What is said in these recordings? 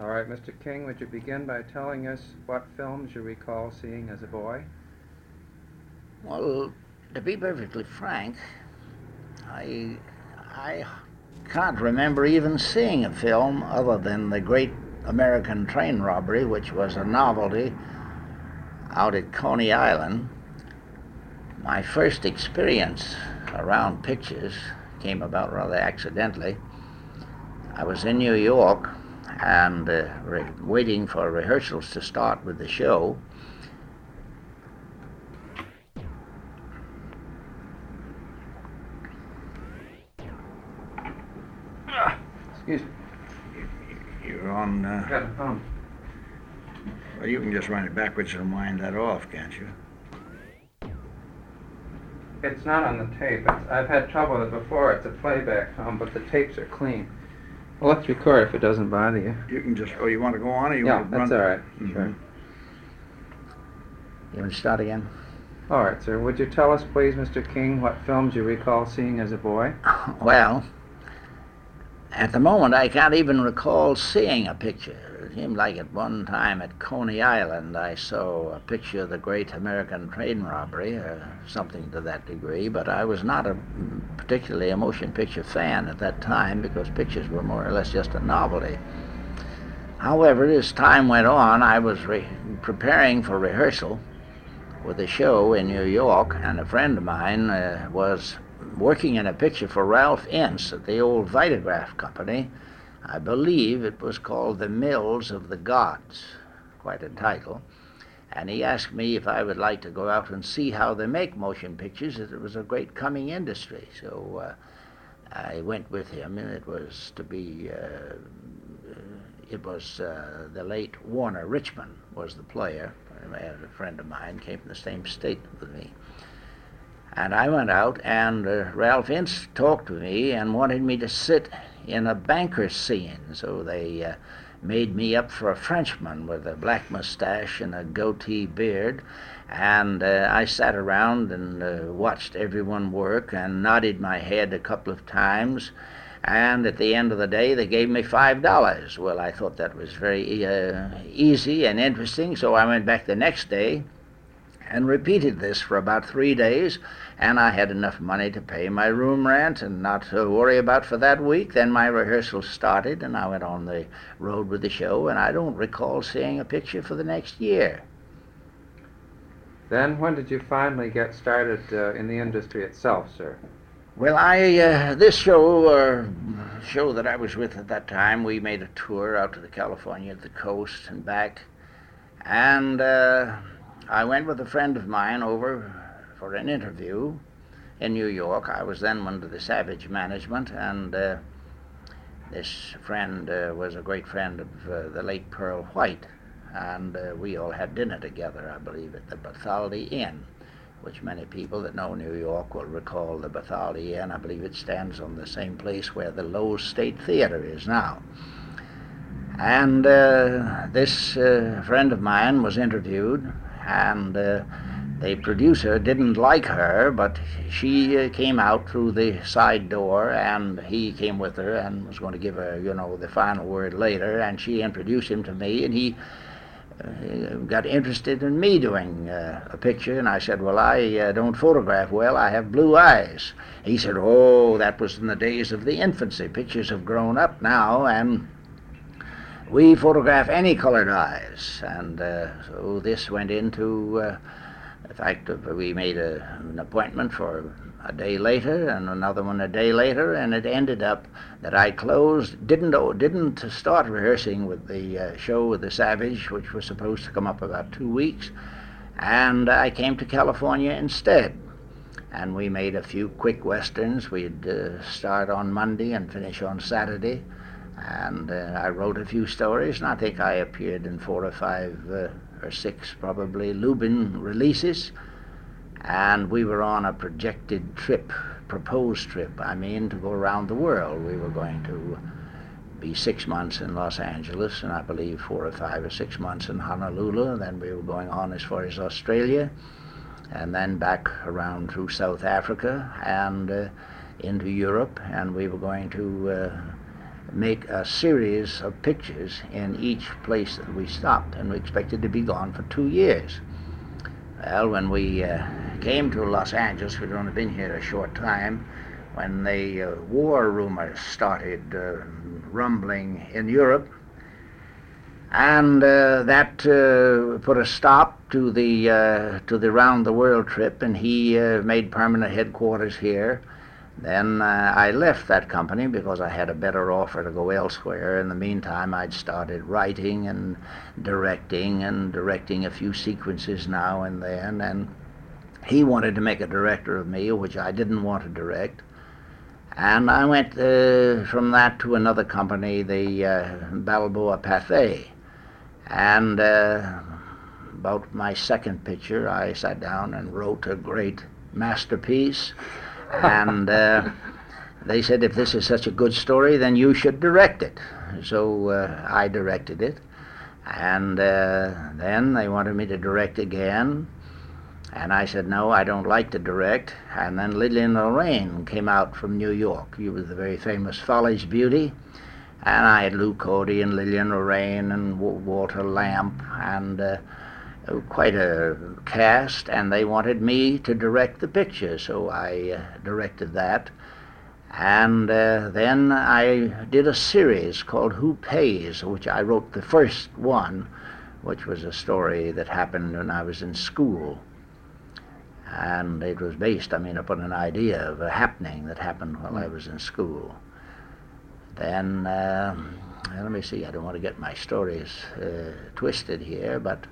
All right, Mr. King, would you begin by telling us what films you recall seeing as a boy? Well, to be perfectly frank, I I can't remember even seeing a film other than the Great American Train Robbery, which was a novelty out at Coney Island. My first experience around pictures came about rather accidentally. I was in New York and uh, re- waiting for rehearsals to start with the show. Excuse me. You're on. Uh, Got a well, you can just run it backwards and wind that off, can't you? It's not on the tape. It's, I've had trouble with it before. It's a playback film, but the tapes are clean. Well, let's record if it doesn't bother you. You can just. Oh, you want to go on, or you yeah, want to that's run? all right. Mhm. Sure. You want to start again? All right, sir. Would you tell us, please, Mr. King, what films you recall seeing as a boy? Well, at the moment, I can't even recall seeing a picture. It seemed like at one time at Coney Island, I saw a picture of the Great American Train Robbery, or something to that degree, but I was not a particularly a motion picture fan at that time because pictures were more or less just a novelty. However, as time went on, I was re- preparing for rehearsal with a show in New York, and a friend of mine uh, was working in a picture for Ralph Ince at the old Vitagraph Company. I believe it was called The Mills of the Gods, quite a title. And he asked me if I would like to go out and see how they make motion pictures, as it was a great coming industry. So uh, I went with him, and it was to be, uh, it was uh, the late Warner Richmond was the player. A friend of mine came from the same state with me. And I went out, and uh, Ralph Ince talked to me and wanted me to sit in a banker's scene. So they uh, made me up for a Frenchman with a black mustache and a goatee beard. And uh, I sat around and uh, watched everyone work and nodded my head a couple of times. And at the end of the day, they gave me five dollars. Well, I thought that was very uh, easy and interesting, so I went back the next day and repeated this for about three days, and I had enough money to pay my room rent and not to worry about for that week. Then my rehearsal started, and I went on the road with the show, and I don't recall seeing a picture for the next year. Then, when did you finally get started uh, in the industry itself, sir? Well, I uh, this show or show that I was with at that time, we made a tour out to the California, the coast, and back, and uh, I went with a friend of mine over for an interview in New York. I was then under the Savage management, and uh, this friend uh, was a great friend of uh, the late Pearl White, and uh, we all had dinner together, I believe, at the Bathaldi Inn which many people that know New York will recall the Bathaldi Inn. I believe it stands on the same place where the Loew's State Theater is now. And uh, this uh, friend of mine was interviewed, and uh, the producer didn't like her, but she uh, came out through the side door, and he came with her and was going to give her, you know, the final word later. And she introduced him to me, and he uh, got interested in me doing uh, a picture, and I said, "Well, I uh, don't photograph well. I have blue eyes." He said, "Oh, that was in the days of the infancy. Pictures have grown up now, and we photograph any colored eyes." And uh, so this went into uh, the fact that we made a, an appointment for a day later and another one a day later, and it ended up that I closed, didn't didn't start rehearsing with the uh, show with the Savage, which was supposed to come up about two weeks, and I came to California instead. And we made a few quick westerns. We'd uh, start on Monday and finish on Saturday. And uh, I wrote a few stories, and I think I appeared in four or five uh, or six, probably, Lubin releases. And we were on a projected trip, proposed trip, I mean, to go around the world. We were going to be six months in Los Angeles, and I believe four or five or six months in Honolulu, and then we were going on as far as Australia, and then back around through South Africa and uh, into Europe, and we were going to uh, make a series of pictures in each place that we stopped, and we expected to be gone for two years. Well, when we uh, came to Los Angeles, we'd only been here a short time, when the uh, war rumors started uh, rumbling in Europe, and uh, that uh, put a stop to the uh, to the round the world trip, and he made permanent headquarters here. Then uh, I left that company because I had a better offer to go elsewhere. In the meantime, I'd started writing and directing and directing a few sequences now and then. And he wanted to make a director of me, which I didn't want to direct. And I went uh, from that to another company, the uh, Balboa Pathé. And uh, about my second picture, I sat down and wrote a great masterpiece. And uh, they said, if this is such a good story, then you should direct it. So uh, I directed it. And uh, then they wanted me to direct again. And I said, no, I don't like to direct. And then Lillian Lorraine came out from New York. She was the very famous Follies Beauty. And I had Lew Cody and Lillian Lorraine and w- Walter Lamp and uh, quite a cast. And they wanted me to direct the picture, so I uh, directed that. And uh, then I did a series called Who Pays, which I wrote the first one, which was a story that happened when I was in school. And it was based, I mean, upon an idea of a happening that happened while I was in school. Then, uh, let me see, I don't want to get my stories uh, twisted here, but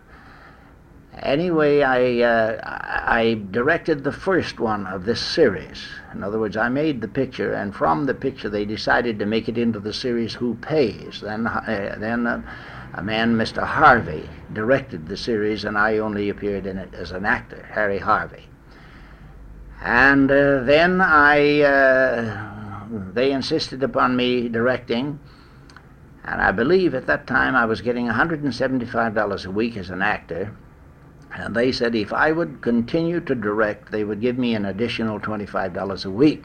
anyway, I, uh, I directed the first one of this series. In other words, I made the picture, and from the picture, they decided to make it into the series Who Pays. Then, uh, then uh, a man, Mr. Harvey, directed the series, and I only appeared in it as an actor, Harry Harvey. And uh, then I, uh, they insisted upon me directing. And I believe at that time I was getting $175 a week as an actor. And they said if I would continue to direct, they would give me an additional $25 a week.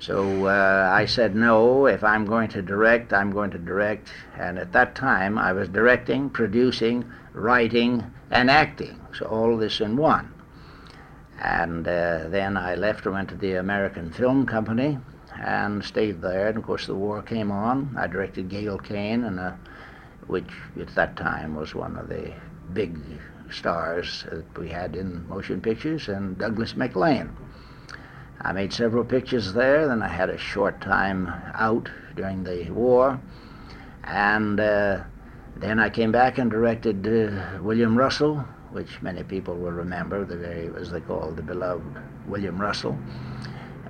So uh, I said, no, if I'm going to direct, I'm going to direct. And at that time, I was directing, producing, writing, and acting. So all this in one. And uh, then I left and went to the American Film Company and stayed there. And of course, the war came on. I directed Gail Kane, and uh, which at that time was one of the big stars that we had in motion pictures, and Douglas MacLean. I made several pictures there. Then I had a short time out during the war, and uh, then I came back and directed uh, William Russell, which many people will remember, the very as they call the beloved William Russell,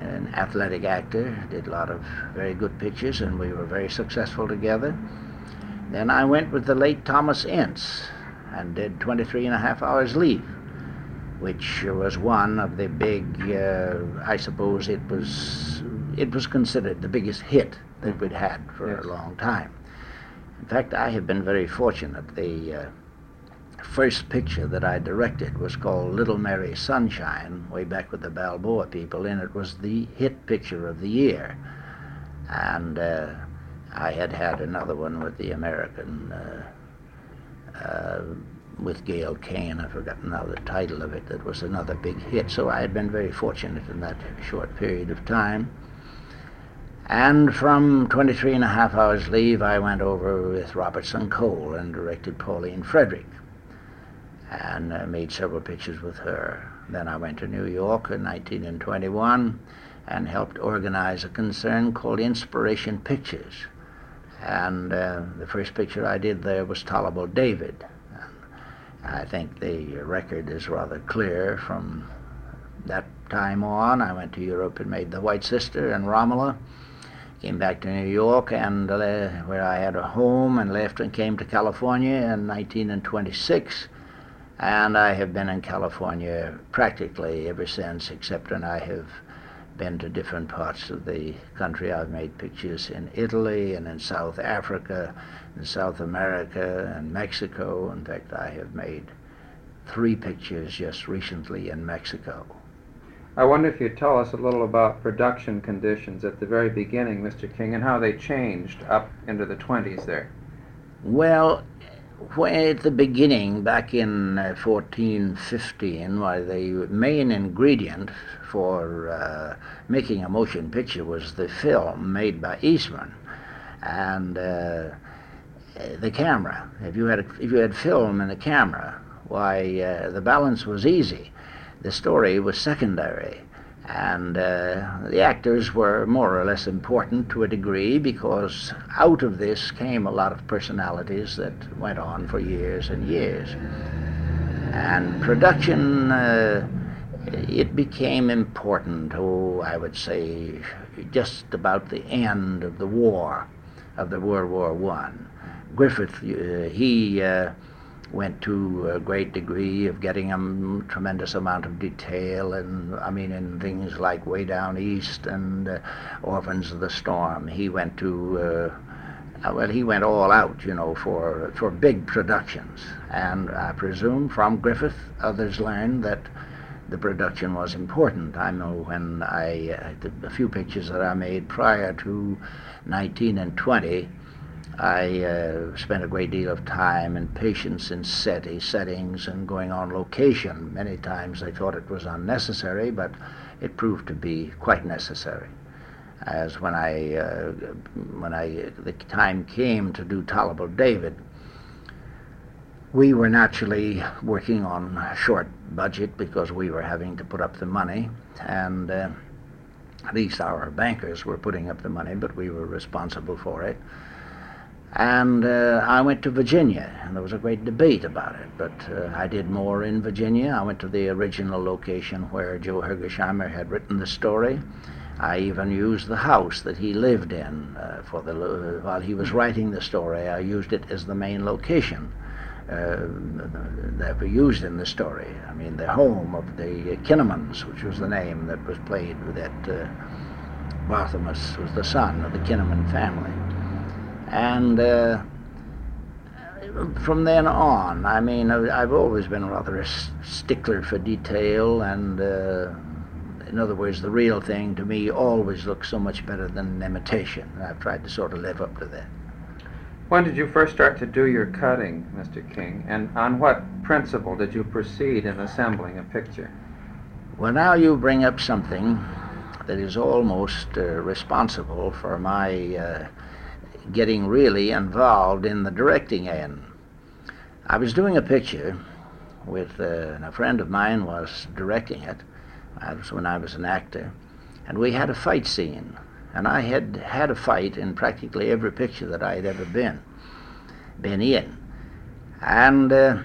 an athletic actor. Did a lot of very good pictures, and we were very successful together. Then I went with the late Thomas Ince and did 23 and a half hours leave which was one of the big, uh, I suppose it was, it was considered the biggest hit that we'd had for Yes. a long time. In fact, I have been very fortunate. The uh, first picture that I directed was called Little Mary Sunshine, way back with the Balboa people, and it was the hit picture of the year. And uh, I had had another one with the American. Uh, uh, with Gail Kane. I've forgotten now the title of it. That was another big hit. So I had been very fortunate in that short period of time. And from 23 and a half hours leave, I went over with Robertson Cole and directed Pauline Frederick and uh, made several pictures with her. Then I went to New York in 1921 and helped organize a concern called Inspiration Pictures. And uh, the first picture I did there was Tol'able David. I think the record is rather clear from that time on. I went to Europe and made The White Sister and Romola. Came back to New York and uh, where I had a home and left and came to California in 1926. And I have been in California practically ever since, except when I have been to different parts of the country. I've made pictures in Italy and in South Africa, in South America and Mexico. In fact, I have made three pictures just recently in Mexico. I wonder if you'd tell us a little about production conditions at the very beginning, Mr. King, and how they changed up into the 20s there. Well, at the beginning, back in uh, 1415, why the main ingredient for uh, making a motion picture was the film made by Eastman, and uh, the camera. If you had if you had film and a camera, why uh, the balance was easy. The story was secondary. And uh, the actors were more or less important to a degree because out of this came a lot of personalities that went on for years and years. And production, uh, it became important, oh, I would say, just about the end of the war, of the World War One. Griffith, uh, he uh, went to a great degree of getting a tremendous amount of detail, and I mean, in things like Way Down East and uh, Orphans of the Storm. He went to uh, uh, well, he went all out, you know, for for big productions, and I presume from Griffith, others learned that the production was important. I know when I uh, the, few pictures that I made prior to 19 and 20 I uh, spent a great deal of time and patience in set, settings and going on location. Many times I thought it was unnecessary, but it proved to be quite necessary. As when I, uh, when I, the time came to do Tol'able David, we were naturally working on a short budget because we were having to put up the money, and uh, at least our bankers were putting up the money, but we were responsible for it. And uh, I went to Virginia, and there was a great debate about it. But uh, I did more in Virginia. I went to the original location where Joe Hergesheimer had written the story. I even used the house that he lived in uh, for the while he was writing the story. I used it as the main location uh, that we used in the story. I mean, the home of the Kinemons, which was the name that was played that uh, Barthelmess was the son of the Kinemon family. And uh, from then on, I mean, I've always been rather a stickler for detail, and uh, in other words, the real thing to me always looks so much better than an imitation. I've tried to sort of live up to that. When did you first start to do your cutting, Mr. King, and on what principle did you proceed in assembling a picture? Well, now you bring up something that is almost uh, responsible for my uh, getting really involved in the directing end. I was doing a picture with uh, a friend of mine was directing it. That was when I was an actor, and we had a fight scene. And I had had a fight in practically every picture that I had ever been been in. And uh,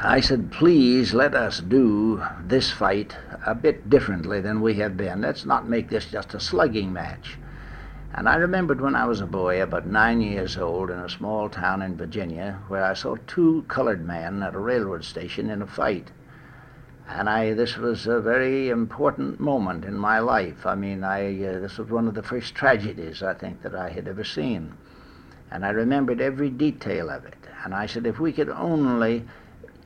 I said, please let us do this fight a bit differently than we have been. Let's not make this just a slugging match. And I remembered when I was a boy, about nine years old, in a small town in Virginia, where I saw two colored men at a railroad station in a fight. And I, this was a very important moment in my life. I mean, I, uh, this was one of the first tragedies I think that I had ever seen. And I remembered every detail of it. And I said, if we could only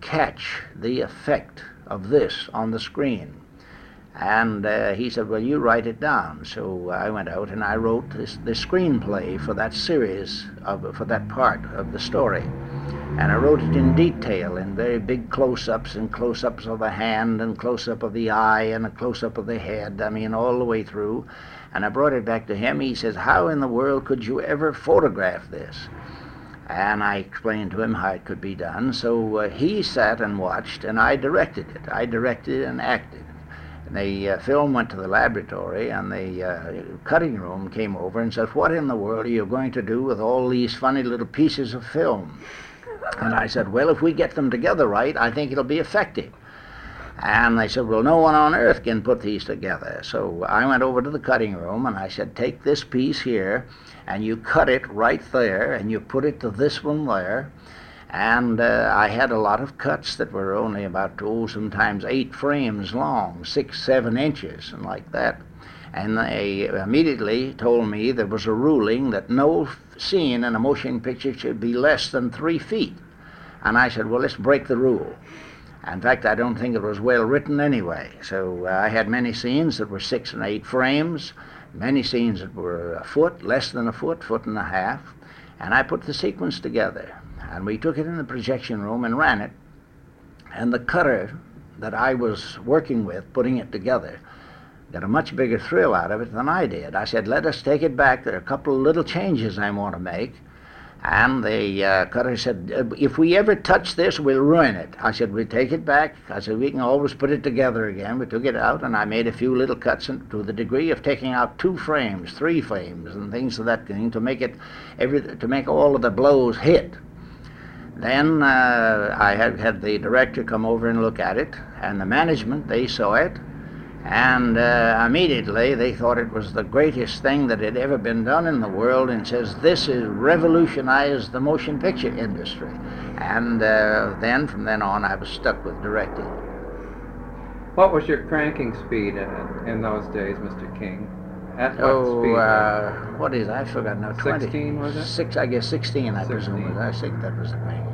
catch the effect of this on the screen, and uh, he said, Well, you write it down. So I went out and I wrote this, this screenplay for that series, of, for that part of the story. And I wrote it in detail, in very big close ups and close ups of the hand and close up of the eye and a close up of the head. I mean, all the way through. And I brought it back to him. He says, How in the world could you ever photograph this? And I explained to him how it could be done. So uh, he sat and watched, and I directed it. I directed and acted the uh, film went to the laboratory, and the uh, cutting room came over and said, What in the world are you going to do with all these funny little pieces of film? And I said, Well, if we get them together right, I think it'll be effective. And they said, Well, no one on earth can put these together. So I went over to the cutting room and I said, Take this piece here, and you cut it right there, and you put it to this one there and uh, I had a lot of cuts that were only about oh sometimes eight frames long, six seven inches, and like that. And they immediately told me there was a ruling that no scene in a motion picture should be less than three feet. And I said, well, let's break the rule. In fact, I don't think it was well written anyway. So uh, I had many scenes that were six and eight frames, many scenes that were a foot, less than a foot, foot and a half, and I put the sequence together. And we took it in the projection room and ran it. And the cutter that I was working with, putting it together, got a much bigger thrill out of it than I did. I said, let us take it back. There are a couple of little changes I want to make. And the uh, cutter said, uh, if we ever touch this, we'll ruin it. I said, we take it back. I said, we can always put it together again. We took it out, and I made a few little cuts in, to the degree of taking out two frames, three frames, and things of that thing to make it every to make all of the blows hit. Then uh, I had had the director come over and look at it, and the management they saw it, and uh, immediately they thought it was the greatest thing that had ever been done in the world and says this has revolutionized the motion picture industry. And uh, then from then on I was stuck with directing. What was your cranking speed in, in those days, Mr. King? At what oh, speed? uh, what is I forgot now. 20. 16 was it? Six, I guess 16. I presume. 16. was- I think that was the thing.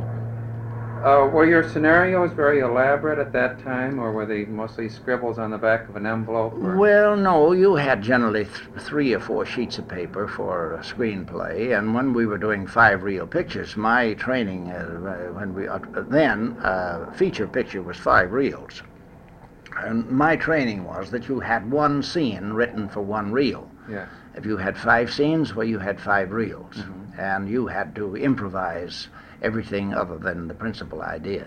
Uh, were your scenarios very elaborate at that time, or were they mostly scribbles on the back of an envelope? Or? Well, no, you had generally th- three or four sheets of paper for a screenplay, and when we were doing five reel pictures, my training uh, when we uh, then uh, feature picture was five reels, and my training was that you had one scene written for one reel. Yes. If you had five scenes, well, you had five reels, Mhm. and you had to improvise everything other than the principal idea.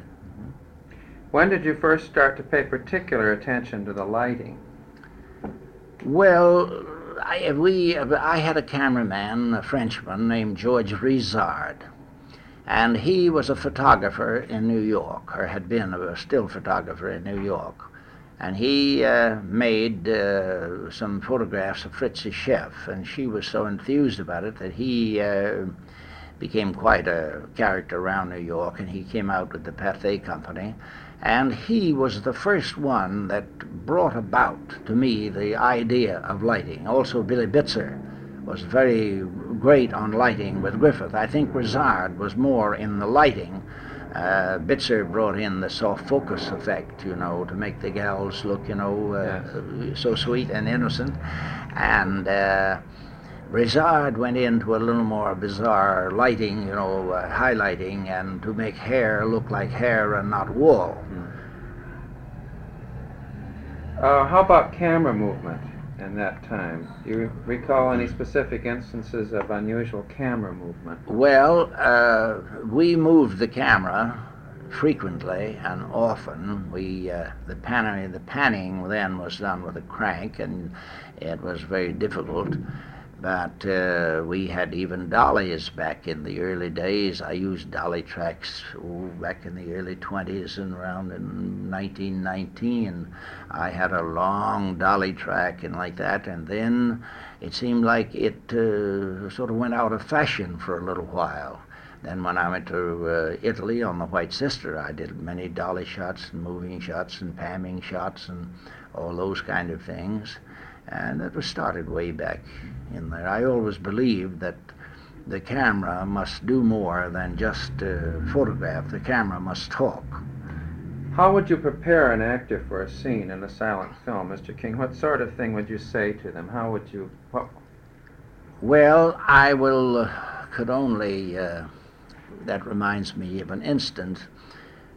When did you first start to pay particular attention to the lighting? Well, I, we, I had a cameraman, a Frenchman named George Rizard, and he was a photographer in New York, or had been a still photographer in New York. And he uh, made uh, some photographs of Fritzi Scheff, and she was so enthused about it that he uh, became quite a character around New York, and he came out with the Pathé Company. And he was the first one that brought about to me the idea of lighting. Also, Billy Bitzer was very great on lighting with Griffith. I think Rizard was more in the lighting. Uh, Bitzer brought in the soft focus effect, you know, to make the gals look, you know, uh, so sweet and innocent. And uh, Rizard went into a little more bizarre lighting, you know, uh, highlighting, and to make hair look like hair and not wool. Uh, how about camera movement in that time? Do you recall any specific instances of unusual camera movement? Well, uh, we moved the camera frequently and often. We uh, the panning the panning then was done with a crank, and it was very difficult. But uh, we had even dollies back in the early days. I used dolly tracks ooh, back in the early 20s and around in 1919. I had a long dolly track and like that, and then it seemed like it uh, sort of went out of fashion for a little while. Then when I went to uh, Italy on the White Sister, I did many dolly shots and moving shots and panning shots and all those kind of things. And that was started way back in there. I always believed that the camera must do more than just uh, photograph. The camera must talk. How would you prepare an actor for a scene in a silent film, Mr. King? What sort of thing would you say to them? How would you? What, Well, I will uh, could only. Uh, that reminds me of an instant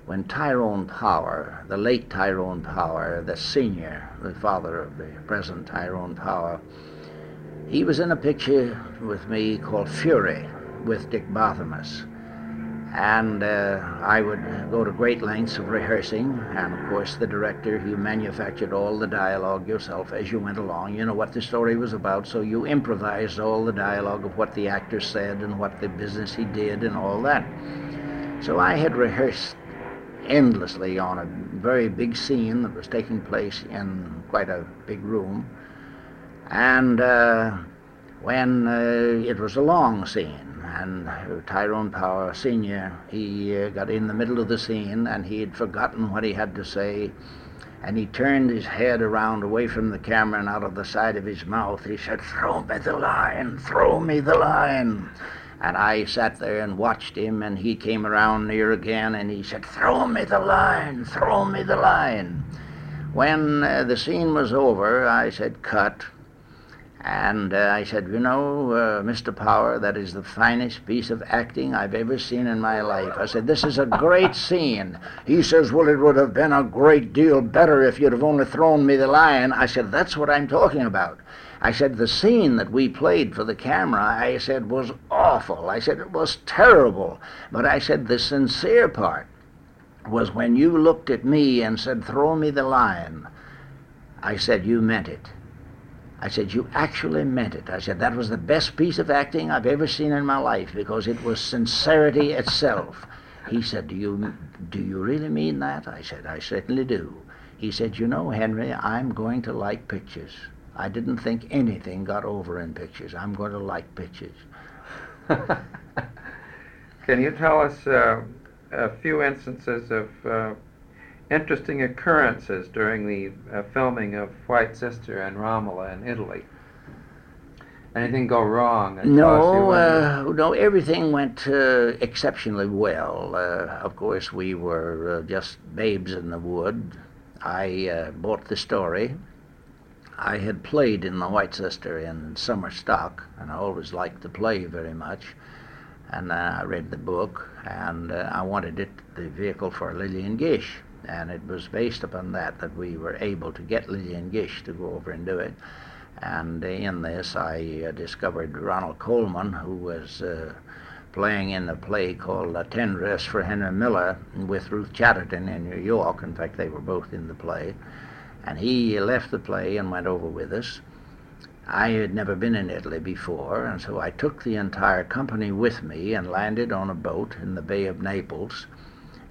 when Tyrone Power, the late Tyrone Power, the senior, the father of the present Tyrone Power, he was in a picture with me called Fury with Dick Barthelmess. And uh, I would go to great lengths of rehearsing, and of course, the director, you manufactured all the dialogue yourself as you went along. You know what the story was about, so you improvised all the dialogue of what the actor said and what the business he did and all that. So I had rehearsed endlessly on a very big scene that was taking place in quite a big room. And uh, when uh, it was a long scene, and Tyrone Power Sr., he uh, got in the middle of the scene and he had forgotten what he had to say, and he turned his head around away from the camera and out of the side of his mouth he said, Throw me the line, throw me the line. And I sat there and watched him, and he came around near again, and he said, Throw me the line, throw me the line. When uh, the scene was over, I said, Cut. And uh, I said, You know, uh, Mr. Power, that is the finest piece of acting I've ever seen in my life. I said, This is a great scene. He says, Well, it would have been a great deal better if you'd have only thrown me the lion. I said, That's what I'm talking about. I said, The scene that we played for the camera, I said, was awful. I said, It was terrible. But I said, The sincere part was when you looked at me and said, Throw me the lion. I said, You meant it. I said, You actually meant it. I said, That was the best piece of acting I've ever seen in my life because it was sincerity itself. He said, Do you, do you really mean that? I said, I certainly do. He said, You know, Henry, I'm going to like pictures. I didn't think anything got over in pictures. I'm going to like pictures. Can you tell us uh, a few instances of uh, interesting occurrences during the uh, filming of White Sister and Romola in Italy. Anything go wrong? No, uh, no. Everything went uh, exceptionally well. Uh, of course, we were uh, just babes in the wood. I uh, bought the story. I had played in the White Sister in summer stock, and I always liked to play very much. And I read the book, and I wanted it the vehicle for Lillian Gish and it was based upon that that we were able to get Lillian Gish to go over and do it. And in this, I uh, discovered Ronald Colman, who was uh, playing in a play called La Tendresse for Henry Miller with Ruth Chatterton in New York. In fact, they were both in the play. And he left the play and went over with us. I had never been in Italy before, and so I took the entire company with me and landed on a boat in the Bay of Naples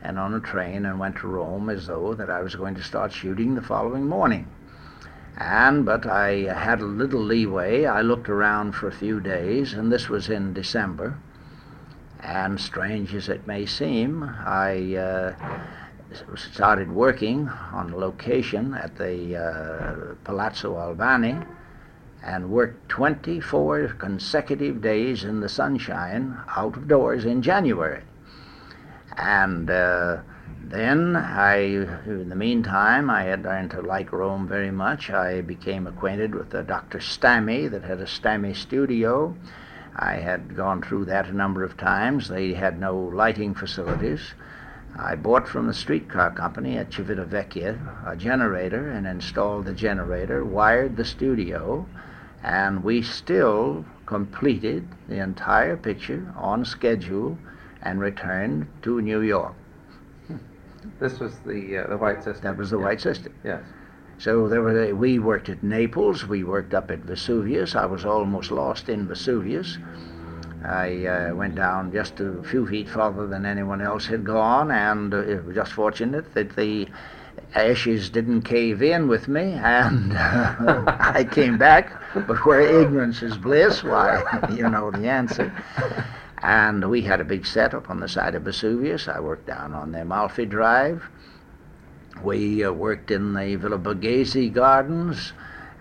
and on a train and went to Rome as though that I was going to start shooting the following morning. And, but I had a little leeway. I looked around for a few days, and this was in December. And strange as it may seem, I uh, started working on location at the uh, Palazzo Albani and worked 24 consecutive days in the sunshine out of doors in January. And uh, then I, in the meantime, I had learned to like Rome very much. I became acquainted with the Dr. Stammy that had a Stammy studio. I had gone through that a number of times. They had no lighting facilities. I bought from the streetcar company at Civitavecchia a generator and installed the generator, wired the studio, and we still completed the entire picture on schedule and returned to New York. This was the uh, the White Sister. That was the White Sister. Yes. So there were we worked at Naples. We worked up at Vesuvius. I was almost lost in Vesuvius. I uh, went down just a few feet farther than anyone else had gone, and uh, it was just fortunate that the ashes didn't cave in with me, and uh, I came back. But where ignorance is bliss, why, you know the answer. And we had a big setup on the side of Vesuvius. I worked down on the Amalfi Drive. We uh, worked in the Villa Borghese Gardens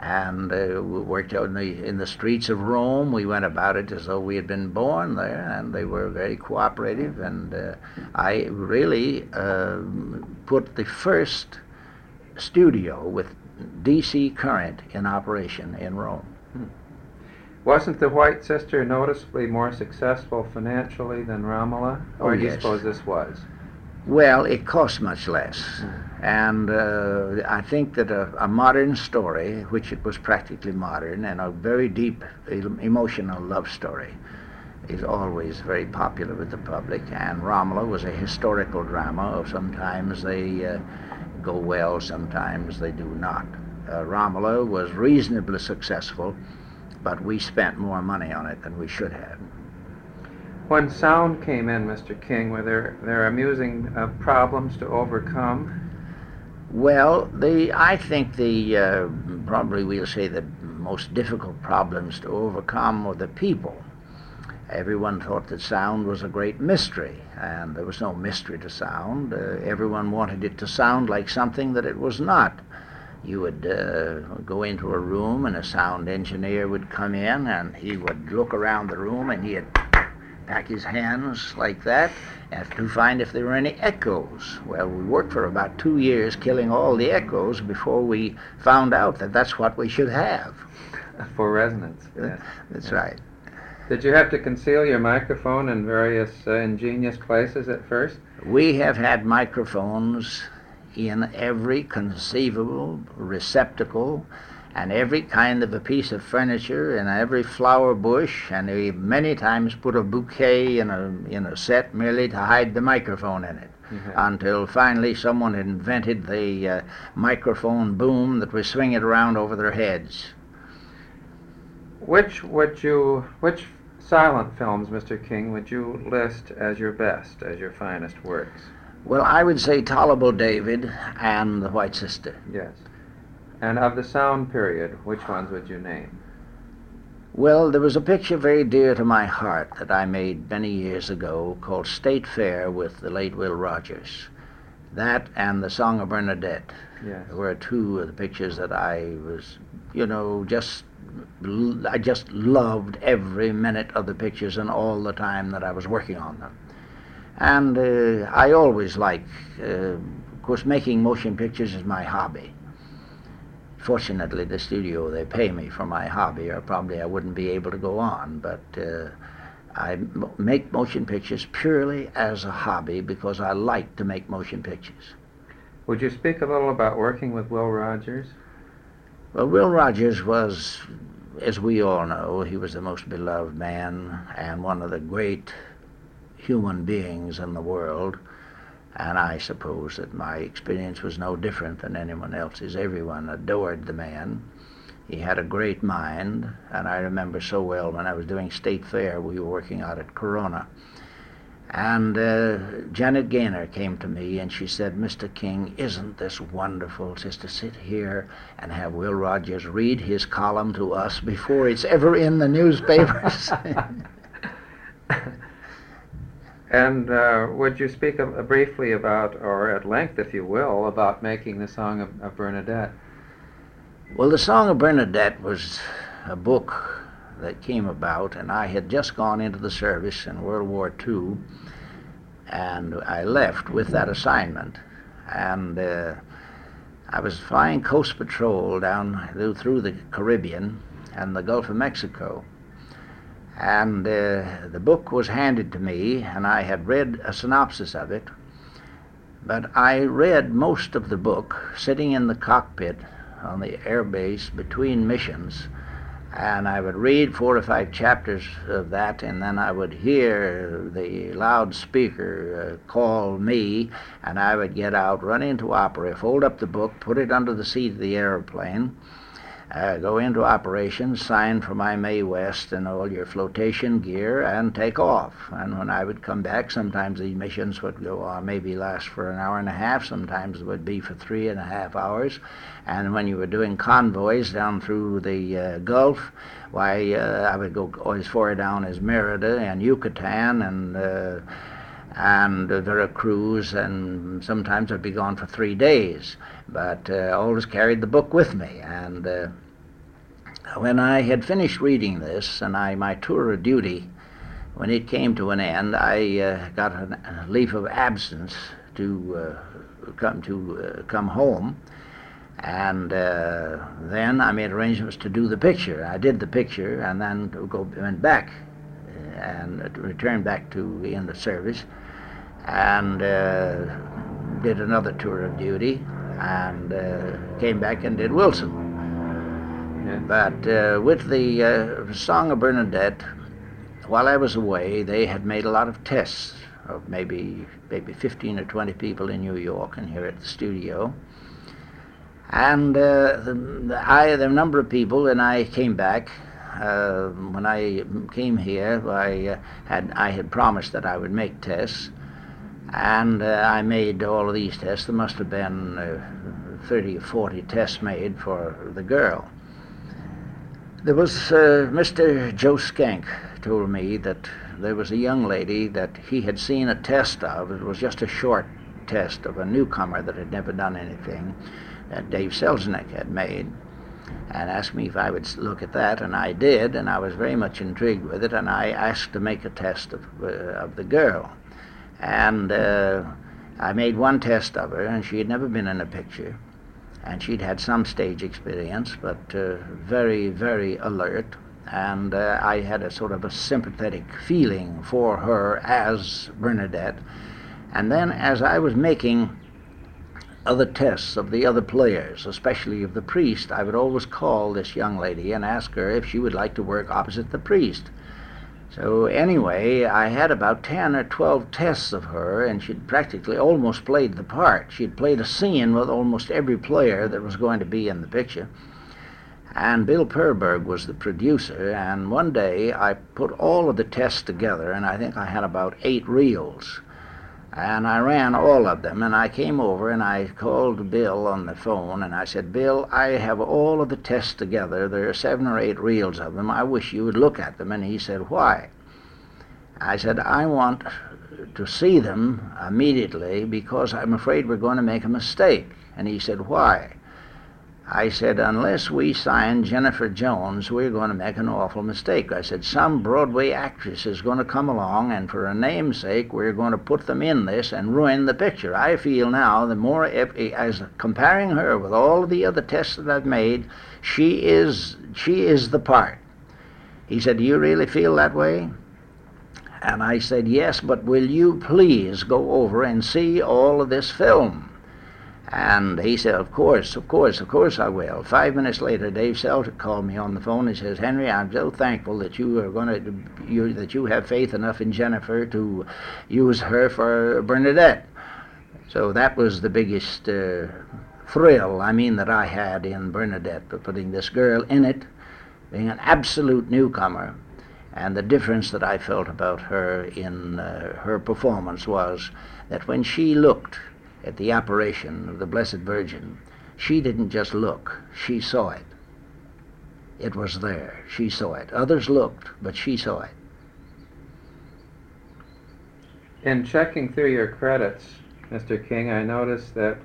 and uh, we worked out in the, in the streets of Rome. We went about it as though we had been born there, and they were very cooperative. And uh, I really uh, put the first studio with DC current in operation in Rome. Wasn't the White Sister noticeably more successful financially than Romola? Or oh, do yes. you suppose this was? Well, it cost much less. And uh, I think that a, a, modern story, which it was practically modern, and a very deep emotional love story, is always very popular with the public. And Romola was a historical drama. Sometimes they uh, go well, sometimes they do not. Uh, Romola was reasonably successful but we spent more money on it than we should have. When sound came in, Mr. King, were there, there amusing uh, problems to overcome? Well, the I think the uh, probably we'll say the most difficult problems to overcome were the people. Everyone thought that sound was a great mystery, and there was no mystery to sound. Uh, everyone wanted it to sound like something that it was not you would uh, go into a room and a sound engineer would come in and he would look around the room and he'd pack his hands like that and to find if there were any echoes. Well, we worked for about two years killing all the echoes before we found out that that's what we should have. For resonance. Yes. That's yeah. right. Did you have to conceal your microphone in various uh, ingenious places at first? We have had microphones in every conceivable receptacle and every kind of a piece of furniture and every flower bush, and we many times put a bouquet in a in a set merely to hide the microphone in it. Mm-hmm. Until finally someone invented the uh, microphone boom that was swinging around over their heads. Which would you which silent films, Mr. King, would you list as your best, as your finest works? Well, I would say Tol'able David and The White Sister. Yes. And of the sound period, which ones would you name? Well, there was a picture very dear to my heart that I made many years ago called State Fair with the late Will Rogers. That and the Song of Bernadette yes. were two of the pictures that I was, you know, just I just loved every minute of the pictures and all the time that I was working on them. And uh, I always like, uh, of course, making motion pictures is my hobby fortunately, the studio they pay me for my hobby, or probably I wouldn't be able to go on. But uh, I m- make motion pictures purely as a hobby because I like to make motion pictures. Would you speak a little about working with Will Rogers? Well, Will Rogers was, as we all know, he was the most beloved man and one of the great human beings in the world. And I suppose that my experience was no different than anyone else's. Everyone adored the man. He had a great mind, and I remember so well when I was doing State Fair, we were working out at Corona. And uh, Janet Gaynor came to me and she said, Mr. King, isn't this wonderful just to sit here and have Will Rogers read his column to us before it's ever in the newspapers? And uh, would you speak a, a briefly about, or at length, if you will, about making the Song of, of Bernadette? Well, the Song of Bernadette was a book that came about, and I had just gone into the service in World War II, and I left with that assignment. And uh, I was flying Coast Patrol down through the Caribbean and the Gulf of Mexico and uh, the book was handed to me, and I had read a synopsis of it. But I read most of the book sitting in the cockpit on the air base between missions, and I would read four or five chapters of that, and then I would hear the loudspeaker uh, call me, and I would get out, run into Opera, fold up the book, put it under the seat of the airplane uh, go into operations, sign for my Mae West and all your flotation gear, and take off. And when I would come back, sometimes these missions would go on, maybe last for an hour and a half, sometimes it would be for three and a half hours. And when you were doing convoys down through the uh, Gulf, why, uh, I would go as far down as Merida and Yucatan and uh, and Veracruz, and sometimes I'd be gone for three days. But uh, always carried the book with me, and uh, when I had finished reading this and I my tour of duty, when it came to an end, I uh, got a leave of absence to uh, come to uh, come home, and uh, then I made arrangements to do the picture. I did the picture and then go went back uh, and returned back to the service, and uh, did another tour of duty, and came back and did Wilson. But uh, with the uh, Song of Bernadette, while I was away, they had made a lot of tests of maybe maybe 15 or 20 people in New York and here at the studio. And uh, the, I, the number of people, and I came back. Uh, when I came here, I uh, had I had promised that I would make tests, and uh, I made all of these tests. There must have been 30 or 40 tests made for the girl. There was uh, Mr. Joe Schenck told me that there was a young lady that he had seen a test of. It was just a short test of a newcomer that had never done anything that Dave Selznick had made. and asked me if I would look at that, and I did, and I was very much intrigued with it, and I asked to make a test of, uh, of the girl. And uh, I made one test of her, and she had never been in a picture, and she'd had some stage experience, but uh, very, very alert, and uh, I had a sort of a sympathetic feeling for her as Bernadette. And then as I was making other tests of the other players, especially of the priest, I would always call this young lady and ask her if she would like to work opposite the priest. So anyway, I had about 10 or 12 tests of her, and she'd practically almost played the part. She'd played a scene with almost every player that was going to be in the picture. And Bill Perlberg was the producer, and one day I put all of the tests together, and I think I had about eight reels. And I ran all of them, and I came over and I called Bill on the phone, and I said, Bill, I have all of the tests together. There are seven or eight reels of them. I wish you would look at them. And he said, Why? I said, I want to see them immediately because I'm afraid we're going to make a mistake. And he said, Why? I said, unless we sign Jennifer Jones, we're going to make an awful mistake. I said, some Broadway actress is going to come along, and for a namesake, we're going to put them in this and ruin the picture. I feel now, the more, as comparing her with all the other tests that I've made, she is, she is the part. He said, do you really feel that way? And I said, yes, but will you please go over and see all of this film? And he said, Of course, of course, of course I will. Five minutes later, Dave Selznick called me on the phone. He says, Henry, I'm so thankful that you are going to, you, that you have faith enough in Jennifer to use her for Bernadette. So that was the biggest uh, thrill, I mean, that I had in Bernadette, for putting this girl in it, being an absolute newcomer. And the difference that I felt about her in uh, her performance was that when she looked, at the apparition of the Blessed Virgin, she didn't just look, she saw it. It was there. She saw it. Others looked, but she saw it. In checking through your credits, Mr. King, I noticed that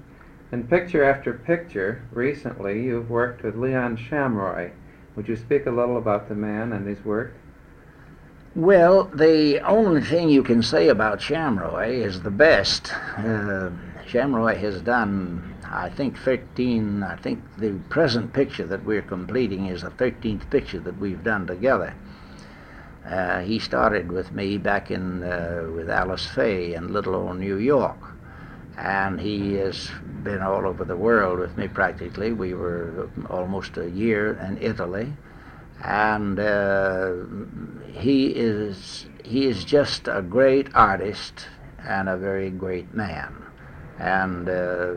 in picture after picture, recently, you've worked with Leon Shamroy. Would you speak a little about the man and his work? Well, the only thing you can say about Shamroy is the best. Uh, Shamroy has done, I think, 13. I think the present picture that we're completing is the 13th picture that we've done together. Uh, he started with me back in uh, with Alice Faye in little old New York, and he has been all over the world with me practically. We were almost a year in Italy, and uh, he is he is just a great artist and a very great man and uh,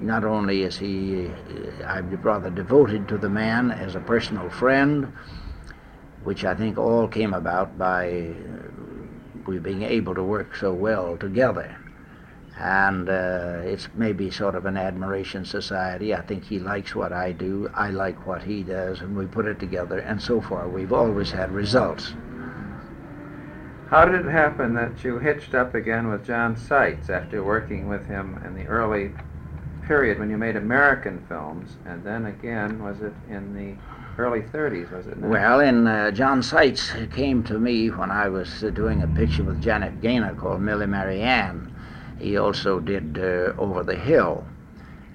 not only is he, uh, I'm rather devoted to the man as a personal friend, which I think all came about by uh, we being able to work so well together. And uh, it's maybe sort of an admiration society. I think he likes what I do, I like what he does, and we put it together, and so far we've always had results. How did it happen that you hitched up again with John Seitz after working with him in the early period when you made American films, and then again, was it in the early 30s, was it? Not? Well, uh, John Seitz came to me when I was uh, doing a picture with Janet Gaynor called Merely Mary Ann. He also did uh, Over the Hill.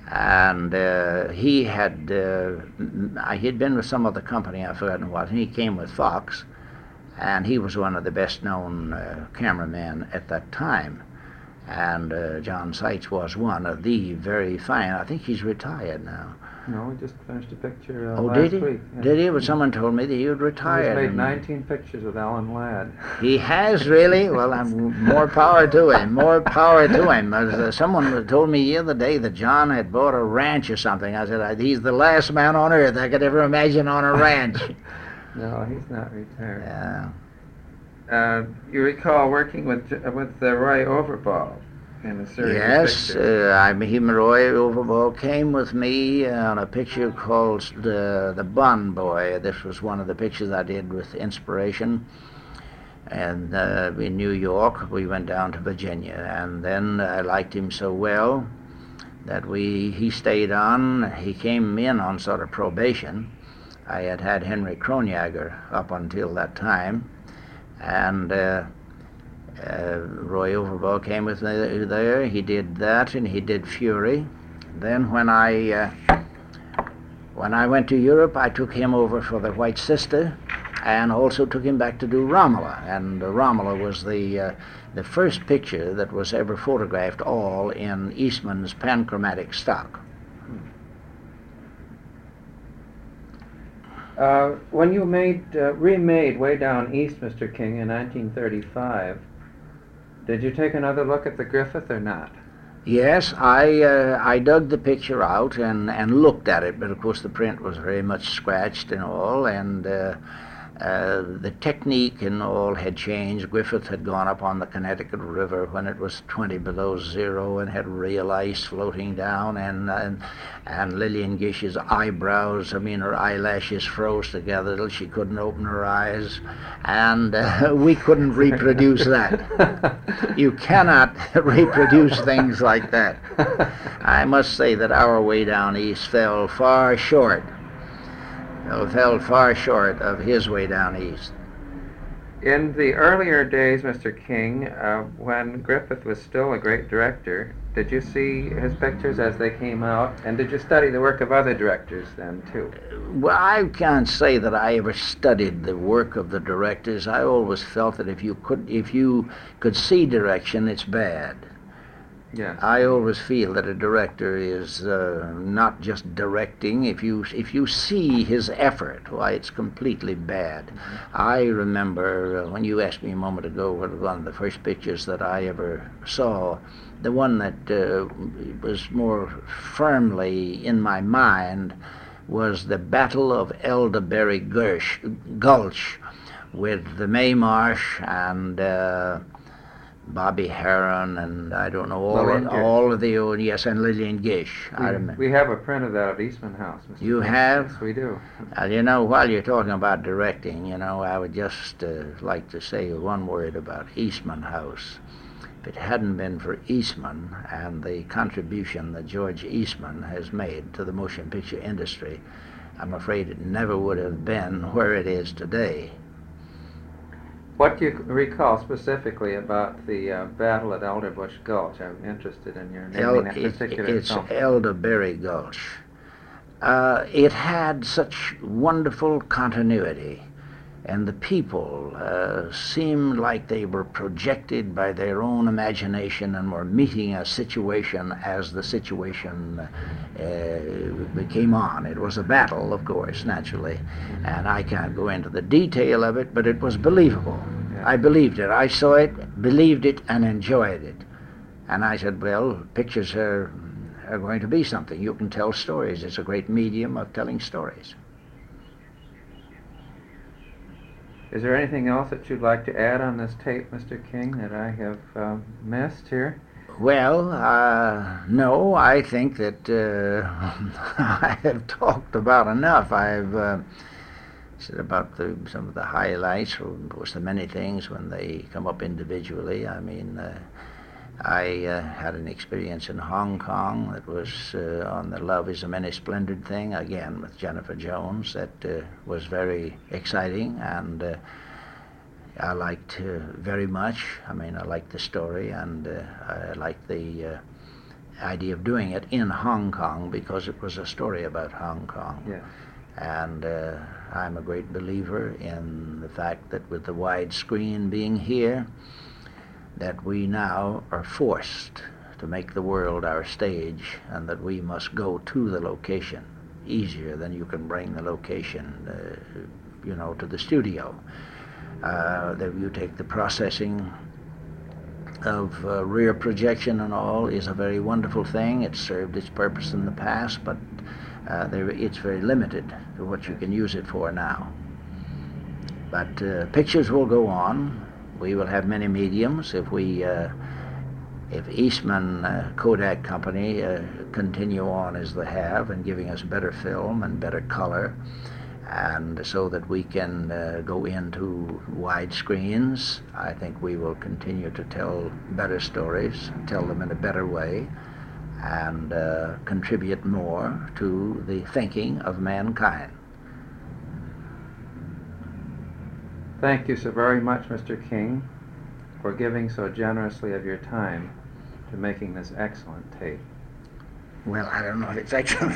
And uh, he had, uh, he had been with some other company, I've forgotten what, and he came with Fox and he was one of the best known uh, cameramen at that time. And uh, John Seitz was one of the very fine. I think he's retired now. No, we just finished a picture uh, oh, last did he? week. Yeah. Did he? But someone told me that he had retired. He's made 19 pictures with Alan Ladd. He has really. Well, I'm more power to him. More power to him. Uh, someone told me the other day that John had bought a ranch or something. I said he's the last man on earth I could ever imagine on a ranch. No, he's not retired. Yeah. Uh, you recall working with with uh, Roy Overbaugh in a series yes, uh, I mean, Roy Overbaugh came with me on a picture called the the Bond Boy. This was one of the pictures I did with Inspiration. And uh, in New York, we went down to Virginia, and then I liked him so well that we he stayed on. He came in on sort of probation. I had had Henry Cronjager up until that time, and uh, uh, Roy Overbaugh came with me there. He did that, and he did Fury. Then when I uh, when I went to Europe, I took him over for the White Sister, and also took him back to do Romola. And uh, Romola was the uh, the first picture that was ever photographed all in Eastman's panchromatic stock. Uh, when you made uh, remade Way Down East, Mr. King, in 1935, did you take another look at the Griffith or not? Yes, I uh, I dug the picture out and, and looked at it, but of course the print was very much scratched and all, and uh, uh, the technique and all had changed. Griffith had gone up on the Connecticut River when it was 20 below zero and had real ice floating down, and and, and Lillian Gish's eyebrows, I mean her eyelashes froze together till she couldn't open her eyes, and uh, we couldn't reproduce that. you cannot reproduce things like that. I must say that our way down east fell far short fell far short of his way down east. In the earlier days, Mr. King, uh, when Griffith was still a great director, did you see his pictures as they came out? And did you study the work of other directors then, too? Well, I can't say that I ever studied the work of the directors. I always felt that if you could, if you could see direction, it's bad. Yeah. I always feel that a director is uh, not just directing. If you if you see his effort, why it's completely bad. Mm-hmm. I remember uh, when you asked me a moment ago what one of the first pictures that I ever saw. The one that uh, was more firmly in my mind was the Battle of Elderberry Gulch with the Mae Marsh and uh, Bobby Harron and I don't know all of, all of the old yes and Lillian Gish. We, I remember. We have a print of that at Eastman House. Mr. You have? Yes, we do. Uh, you know, while you're talking about directing, you know, I would just uh, like to say one word about Eastman House. If it hadn't been for Eastman and the contribution that George Eastman has made to the motion picture industry, I'm afraid it never would have been where it is today. What do you recall specifically about the uh, battle at Elderbush Gulch? I'm interested in your naming El, that particular it, It's film. Elderberry Gulch. Uh, it had such wonderful continuity, and the people uh, seemed like they were projected by their own imagination and were meeting a situation as the situation uh, came on. It was a battle, of course, naturally, and I can't go into the detail of it, but it was believable. I believed it. I saw it, believed it, and enjoyed it. And I said, well, pictures are, are going to be something. You can tell stories. It's a great medium of telling stories. Is there anything else that you'd like to add on this tape, Mr. King, that I have uh, missed here? Well, uh, no, I think that uh, I have talked about enough. I've uh, said about the, some of the highlights, or of course the many things when they come up individually. I mean, uh, I uh, had an experience in Hong Kong that was uh, on the Love is a Many Splendid thing, again with Jennifer Jones, that uh, was very exciting and uh, I liked uh, very much. I mean, I liked the story and I liked the idea of doing it in Hong Kong because it was a story about Hong Kong. Yeah. And uh, I'm a great believer in the fact that with the widescreen being here, that we now are forced to make the world our stage and that we must go to the location easier than you can bring the location, uh, you know, to the studio. Uh, that you take the processing of uh, rear projection and all is a very wonderful thing. It served its purpose in the past, but uh, it's very limited to what you can use it for now. But uh, pictures will go on. We will have many mediums if we, uh, if Eastman uh, Kodak Company uh, continue on as they have and giving us better film and better color, and so that we can uh, go into wide screens. I think we will continue to tell better stories, tell them in a better way and uh, contribute more to the thinking of mankind. Thank you so very much, Mr. King, for giving so generously of your time to making this excellent tape. Well, I don't know if it's excellent.